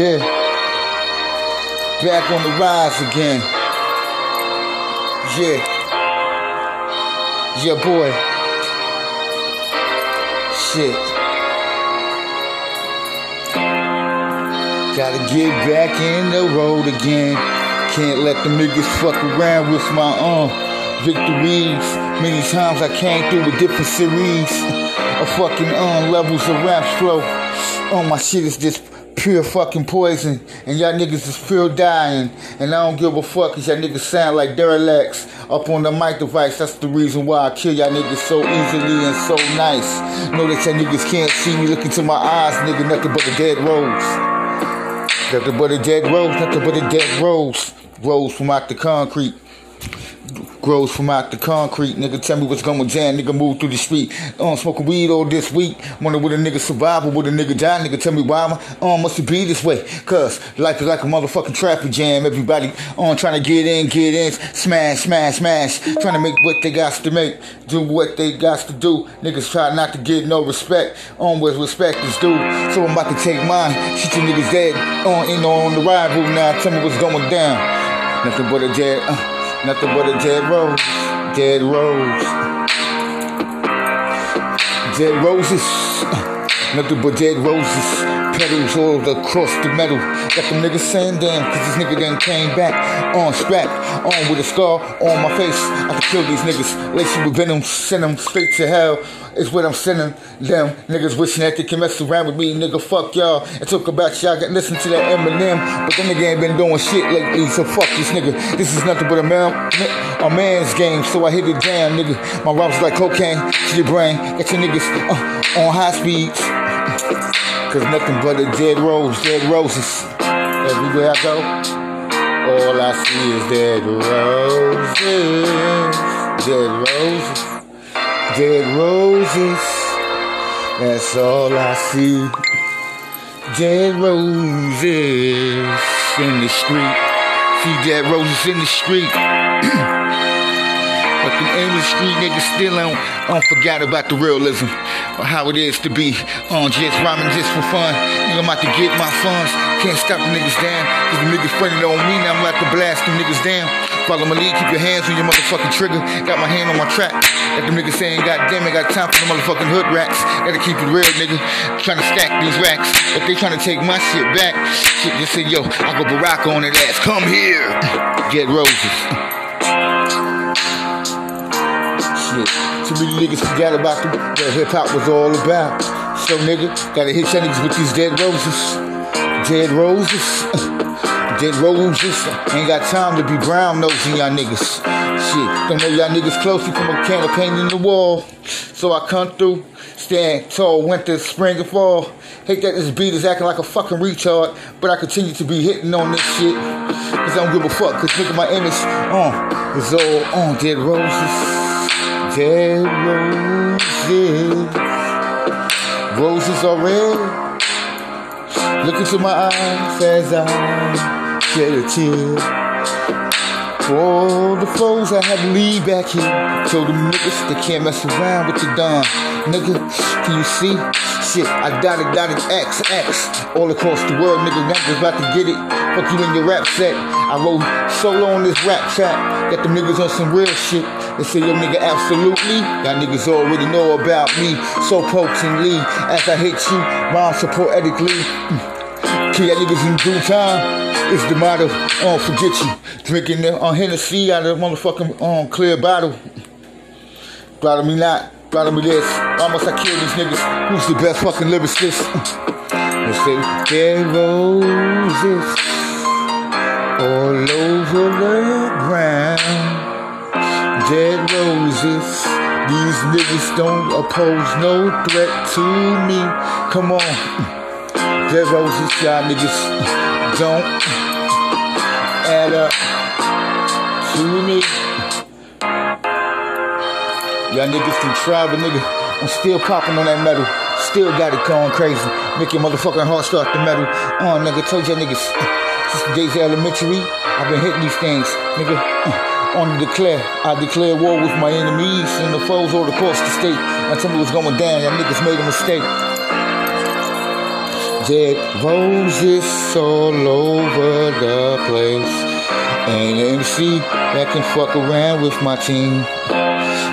Yeah. Back on the rise again. Yeah. Yeah, boy. Shit. Gotta get back in the road again. Can't let the niggas fuck around with my own victories. Many times I came through with different series of fucking um, levels of raps flow. Oh, my shit is just pure fucking poison. And y'all niggas is pure dying. And I don't give a fuck cause y'all niggas sound like derelicts up on the mic device. That's the reason why I kill y'all niggas so easily and so nice. Know that y'all niggas can't see me look into my eyes, nigga. Nothing but a dead rose. Nothing but a dead rose. Nothing but a dead rose. Rose from out the concrete grows from out the concrete. Nigga, tell me what's going down. Nigga, move through the street. Um, smoking weed all this week. Wonder would a nigga survive or would a nigga die? Nigga, tell me why I'm um, must it be this way? Cause life is like a motherfucking traffic jam. Everybody on um, trying to get in, get in, smash, smash, smash. Trying to make what they got to make, do what they got to do. Niggas try not to get no respect. On um, with respect is due. So I'm about to take mine. Shit, you niggas dead. On, in on the ride rival now. Tell me what's going down. Nothing but a dead. Uh. Nothing but a dead rose, dead rose, dead roses. Nothing but dead roses, petals all across the metal. Got them niggas saying damn, cause this nigga done came back on strap, on with a scar on my face. I can kill these niggas, lace you with venom, send them straight to hell is what I'm sending them. Niggas wishing that they can mess around with me, nigga. Fuck y'all. And talk about y'all. Got listen to that Eminem, but them nigga ain't been doing shit lately. So fuck this nigga. This is nothing but a man, a man's game. So I hit it down, nigga. My raps like cocaine to your brain. Got your niggas uh, on high speeds. Cause nothing but a dead rose, dead roses. Everywhere I go, all I see is dead roses, dead roses. Dead roses, that's all I see. Dead roses in the street. See dead roses in the street. but the in the street niggas still don't, don't forget about the realism. Or how it is to be on just rhyming just for fun. I'm about to get my funds. Can't stop the niggas down. Cause the niggas frontin' on me. Now I'm about to blast them niggas down. Follow my lead, keep your hands on your motherfucking trigger. Got my hand on my track. Got them niggas saying, God damn it, got time for the motherfucking hood rats. Gotta keep it real, nigga. Trying to stack these racks. If they trying to take my shit back. Shit just said, yo, I go Barack on that ass. Come here. Get roses. Too many niggas forgot about them, what hip hop was all about. So, nigga, gotta hit your niggas with these dead roses. Dead roses. Dead roses. Ain't got time to be brown nosing y'all niggas. Shit, don't know y'all niggas close. You from a can of paint in the wall. So I come through, stand tall, winter, spring, and fall. Hate that this beat is acting like a fucking retard, but I continue to be hitting on this shit. Cause I don't give a fuck, cause look at my image. Uh, it's all on dead roses. Roses. Roses are red. Look into my eyes as I shed a tear. For all the foes I had to leave back here. Told them niggas they can't mess around with the done. Nigga, can you see? Shit, I dotted, dotted X, X. All across the world, nigga, niggas about to get it. Fuck you in your rap set. I wrote solo on this rap track. Got them niggas on some real shit. They say, yo, nigga, absolutely. Y'all niggas already know about me. So potently, as I hit you, rhyme so poetically. Kill y'all niggas in due time. It's the motto. Oh, forget you. Drinking the uh, Hennessy out of the motherfucking um, clear bottle. Bottle me not. Bottle me this. Almost I kill these niggas. Who's the best fucking lyricist? They say dead roses all over the ground. Dead roses. These niggas don't oppose no threat to me. Come on. Dead roses, y'all niggas don't add up to me. Y'all niggas can try, but nigga, I'm still popping on that metal. Still got it going crazy. Make your motherfucking heart start the metal. Oh, nigga, told y'all niggas. Since the days of elementary, I've been hitting these things. Nigga, uh, on declare. I declare war with my enemies and the foes all across the state. Tell me what's going down. Y'all niggas made a mistake. dead roses all over the place. And the MC that can fuck around with my team.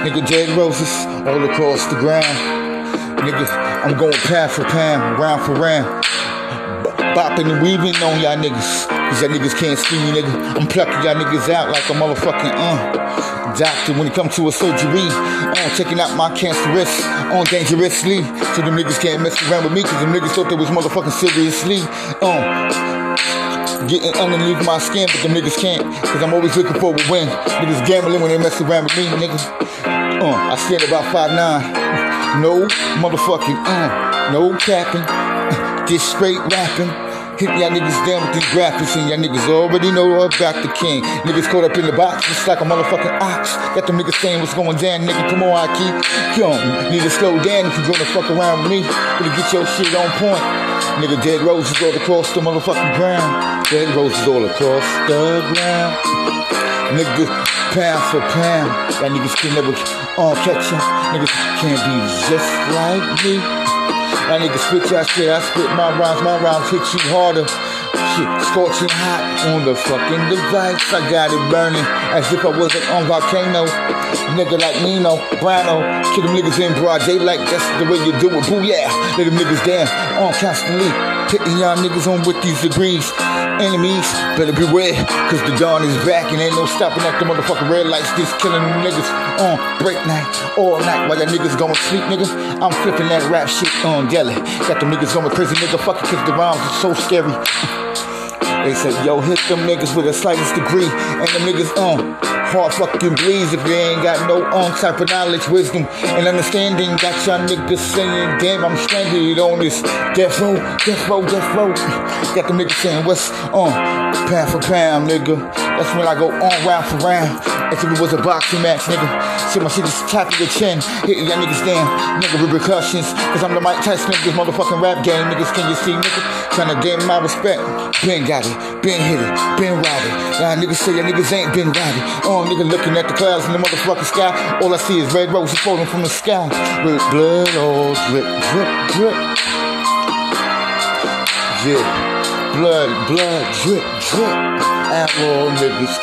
Nigga, dead roses all across the ground. Nigga, I'm going pound for pound, round for round. Bopping and weaving on y'all niggas. Cause y'all niggas can't see me, nigga. I'm plucking y'all niggas out like a motherfucking uh doctor when it comes to a surgery. Uh, checking out my cancerous on uh, dangerously. So them niggas can't mess around with me cause them niggas thought they was motherfucking seriously. Uh, getting underneath my skin, but them niggas can't. Cause I'm always looking for a win. Niggas gambling when they mess around with me, niggas. Uh, I stand about five nine. No motherfucking, uh, no capping. Just straight rapping. Hit y'all niggas down with these graphics and y'all niggas already know about the king. Niggas caught up in the box just like a motherfucking ox. Got them niggas saying what's going down, nigga. Come on, I keep. Come, need to slow down if you gonna fuck around with me. Better get your shit on point. Nigga, dead roses all across the motherfucking ground. Dead roses all across the ground. Nigga, pound for pound. Y'all niggas can never uh, catch. Niggas can't be just like me. That nigga spit that shit, I spit my rhymes, my rhymes hit you harder. Shit, scorching hot on the fucking device. I got it burning as if I wasn't on volcano. Nigga like Nino, Brano, kill them niggas in broad daylight. That's the way you do it. Boo yeah, let them niggas down on constantly. Hitting y'all niggas on with these degrees. Enemies, better beware, cause the dawn is back and ain't no stopping at the motherfucking red lights. Just killing them niggas on break night, all night while y'all niggas going to sleep, nigga. I'm flipping that rap shit on jelly. Got them niggas going crazy, nigga. Fuck it, cause the rhymes are so scary. They said, yo, hit them niggas with the slightest degree. And the niggas, um, hard fucking bleeds if they ain't got no on type of knowledge, wisdom, and understanding. Got y'all niggas saying, damn, I'm stranded on this death row, death row, death row. Got the niggas saying, what's on? Pound for pound, nigga. That's when I go on round for round. As if it was a boxing match, nigga. See my shit is tapping your chin, hitting y'all niggas down, nigga, repercussions. Cause I'm the Mike Tyson this motherfucking rap game, niggas. Can you see, nigga? Trying to gain my respect. Been got it, been hit it, been riding. Y'all niggas say y'all niggas ain't been riding oh, on, nigga, looking at the clouds in the motherfucking sky. All I see is red roses falling from the sky. With blood all drip, drip, drip. Yeah. Blood, blood, drip, drip. Outlaw niggas.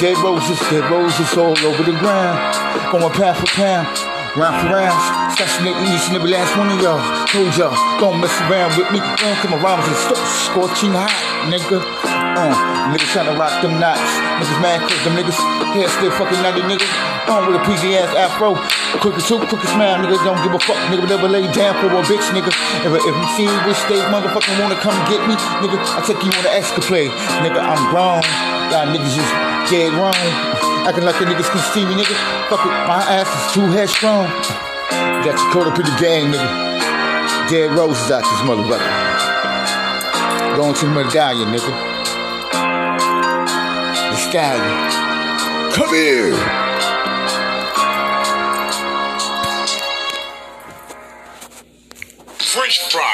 Dead roses, dead roses all over the ground. Going pound for pound. Round for round, assassinating each and every last one of y'all. Told y'all, don't mess around with me. Don't come around and start scorching hot, nigga. Uh, niggas trying to rock them knots. Niggas mad cause them niggas hair still fucking 90 niggas. On with a PG ass afro. Quickest two, quickest man, niggas don't give a fuck. Nigga never lay down for a bitch, nigga. If, if you see which state motherfucking wanna come get me, nigga, I take you on an escapade. Nigga, I'm grown. Y'all niggas just dead wrong. Acting like the niggas can see me, nigga. Fuck it, my ass is too headstrong. Got you caught up in the game, nigga. Dead roses out this motherfucker. Going to the medallion, nigga. Come here. French fry